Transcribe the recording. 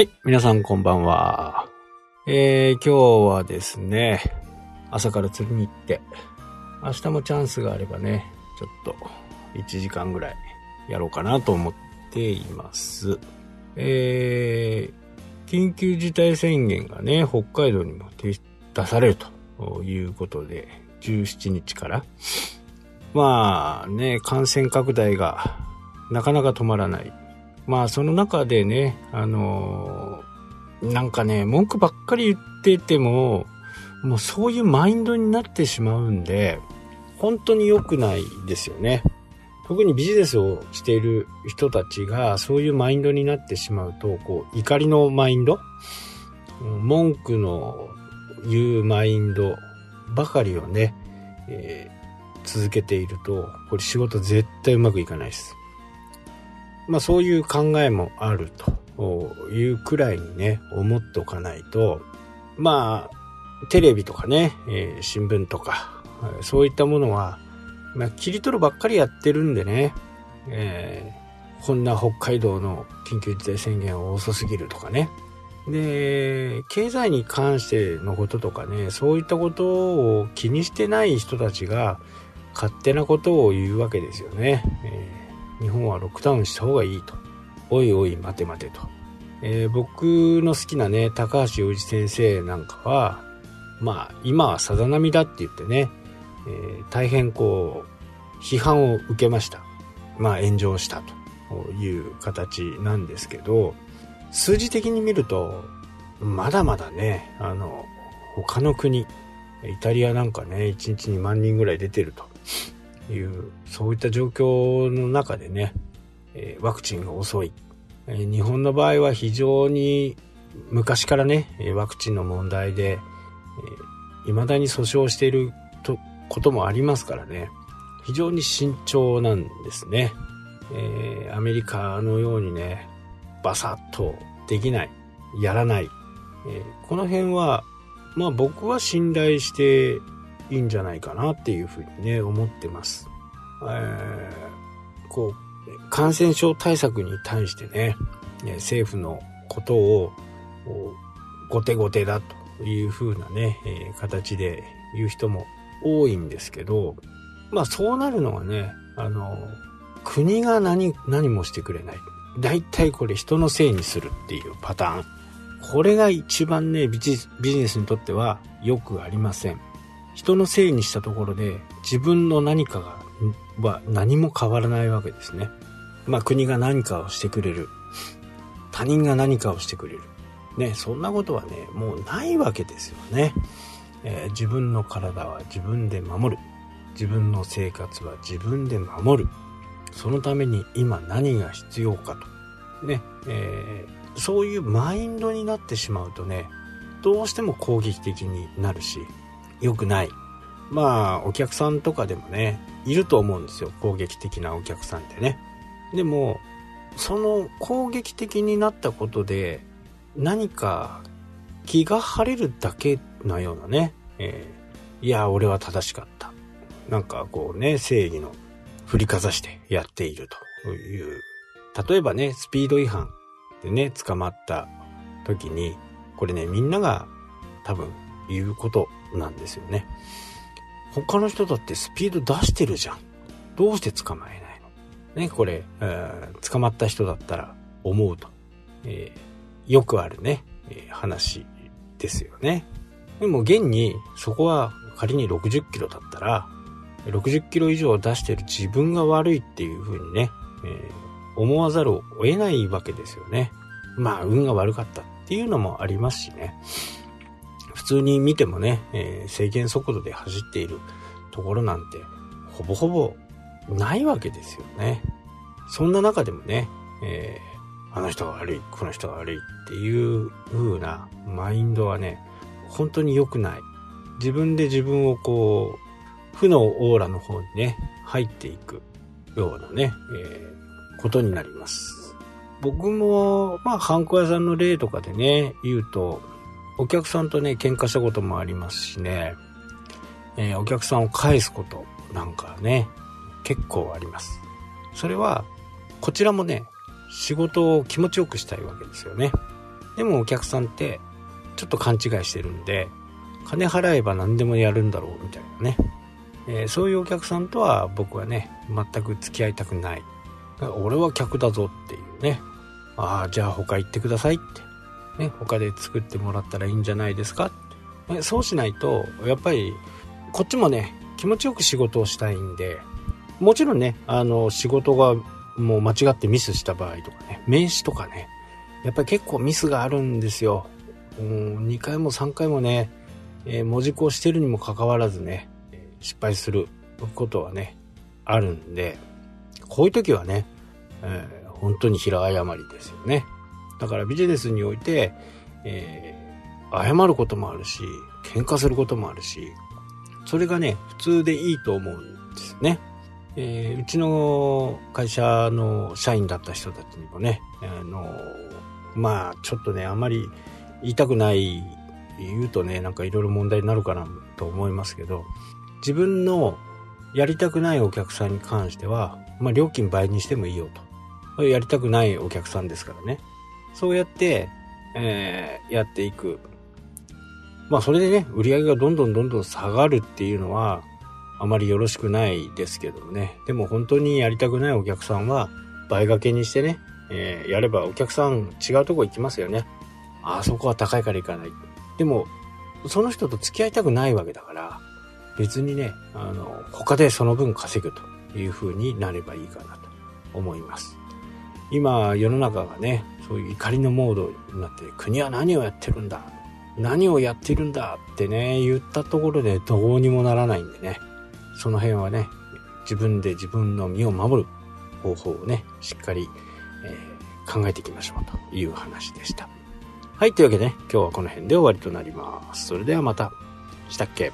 はい、皆さんこんばんは。えー、今日はですね、朝から釣りに行って、明日もチャンスがあればね、ちょっと1時間ぐらいやろうかなと思っています。えー、緊急事態宣言がね、北海道にも出されるということで、17日から。まあね、感染拡大がなかなか止まらない。まあその中でね、あのー、なんかね、文句ばっかり言ってても、もうそういうマインドになってしまうんで、本当に良くないですよね。特にビジネスをしている人たちがそういうマインドになってしまうと、こう、怒りのマインド文句の言うマインドばかりをね、えー、続けていると、これ仕事絶対うまくいかないです。まあそういう考えもあるというくらいにね、思っておかないと、まあ、テレビとかね、えー、新聞とか、そういったものは、まあ、切り取るばっかりやってるんでね、えー、こんな北海道の緊急事態宣言は遅すぎるとかね。で、経済に関してのこととかね、そういったことを気にしてない人たちが勝手なことを言うわけですよね。えー日本はロックダウンした方がいいと。おいおい待て待てと。えー、僕の好きなね、高橋洋一先生なんかは、まあ、今はさざ波だって言ってね、えー、大変こう、批判を受けました。まあ、炎上したという形なんですけど、数字的に見ると、まだまだね、あの、他の国、イタリアなんかね、1日2万人ぐらい出てると。いう、そういった状況の中でね、ワクチンが遅い。日本の場合は非常に昔からね、ワクチンの問題で、え未だに訴訟していることもありますからね、非常に慎重なんですね。えー、アメリカのようにね、バサッとできない、やらない。えー、この辺は、まあ僕は信頼していいんじゃないかなっていうふうにね、思ってます。えー、こう、感染症対策に対してね、政府のことを、後手後手だというふうなね、え、形で言う人も多いんですけど、まあそうなるのはね、あの、国が何、何もしてくれない。大体これ人のせいにするっていうパターン。これが一番ね、ビジネスにとってはよくありません。人のせいにしたところで自分の何かがは何も変わらないわけですね。まあ国が何かをしてくれる。他人が何かをしてくれる。ね、そんなことはね、もうないわけですよね。えー、自分の体は自分で守る。自分の生活は自分で守る。そのために今何が必要かと。ね、えー、そういうマインドになってしまうとね、どうしても攻撃的になるし、良くない。まあ、お客さんとかでもね、いると思うんですよ。攻撃的なお客さんってね。でも、その攻撃的になったことで、何か気が晴れるだけなようなね、えー、いや、俺は正しかった。なんかこうね、正義の振りかざしてやっているという。例えばね、スピード違反でね、捕まった時に、これね、みんなが多分言うことなんですよね。他の人だってスピード出してるじゃん。どうして捕まえないの？ね、これ、捕まった人だったら思うと。えー、よくあるね、えー、話ですよね。でも現にそこは仮に60キロだったら、60キロ以上出してる自分が悪いっていう風にね、えー、思わざるを得ないわけですよね。まあ、運が悪かったっていうのもありますしね。普通に見てもね、えー、制限速度で走っているところなんて、ほぼほぼないわけですよね。そんな中でもね、えー、あの人が悪い、この人が悪いっていう風なマインドはね、本当に良くない。自分で自分をこう、負のオーラの方にね、入っていくようなね、えー、ことになります。僕も、まあ、ハンコ屋さんの例とかでね、言うと、お客さんとね、喧嘩したこともありますしね、えー、お客さんを返すことなんかね、結構あります。それは、こちらもね、仕事を気持ちよくしたいわけですよね。でもお客さんってちょっと勘違いしてるんで金払えば何でもやるんだろうみたいなね、えー、そういうお客さんとは僕はね全く付き合いたくない。俺は客だぞっていうね。ああじゃあ他行ってくださいって。ね他で作ってもらったらいいんじゃないですか、ね、そうしないとやっぱりこっちもね気持ちよく仕事をしたいんでもちろんねあの仕事がもう間違ってミスした場合とかね名刺とかねやっぱり結構ミスがあるんですよ。うん、2回も3回もね、えー、文字工してるにもかかわらずね、失敗することはね、あるんで、こういう時はね、えー、本当に平誤りですよね。だからビジネスにおいて、えー、謝ることもあるし、喧嘩することもあるし、それがね、普通でいいと思うんですね。えー、うちの会社の社員だった人たちにもね、あのまあちょっとねあんまり言いたくない言うとねなんかいろいろ問題になるかなと思いますけど自分のやりたくないお客さんに関しては、まあ、料金倍にしてもいいよとやりたくないお客さんですからねそうやって、えー、やっていくまあそれでね売り上げがどんどんどんどん下がるっていうのはあまりよろしくないですけどもねでも本当にやりたくないお客さんは倍掛けにしてねえー、やればお客さん違うとこ行きますよね。あそこは高いから行かない。でも、その人と付き合いたくないわけだから、別にね、あの、他でその分稼ぐという風になればいいかなと思います。今、世の中がね、そういう怒りのモードになって、国は何をやってるんだ何をやってるんだってね、言ったところでどうにもならないんでね、その辺はね、自分で自分の身を守る方法をね、しっかりえー、考えていきましょうという話でした。はい、というわけでね、今日はこの辺で終わりとなります。それではまた。したっけ？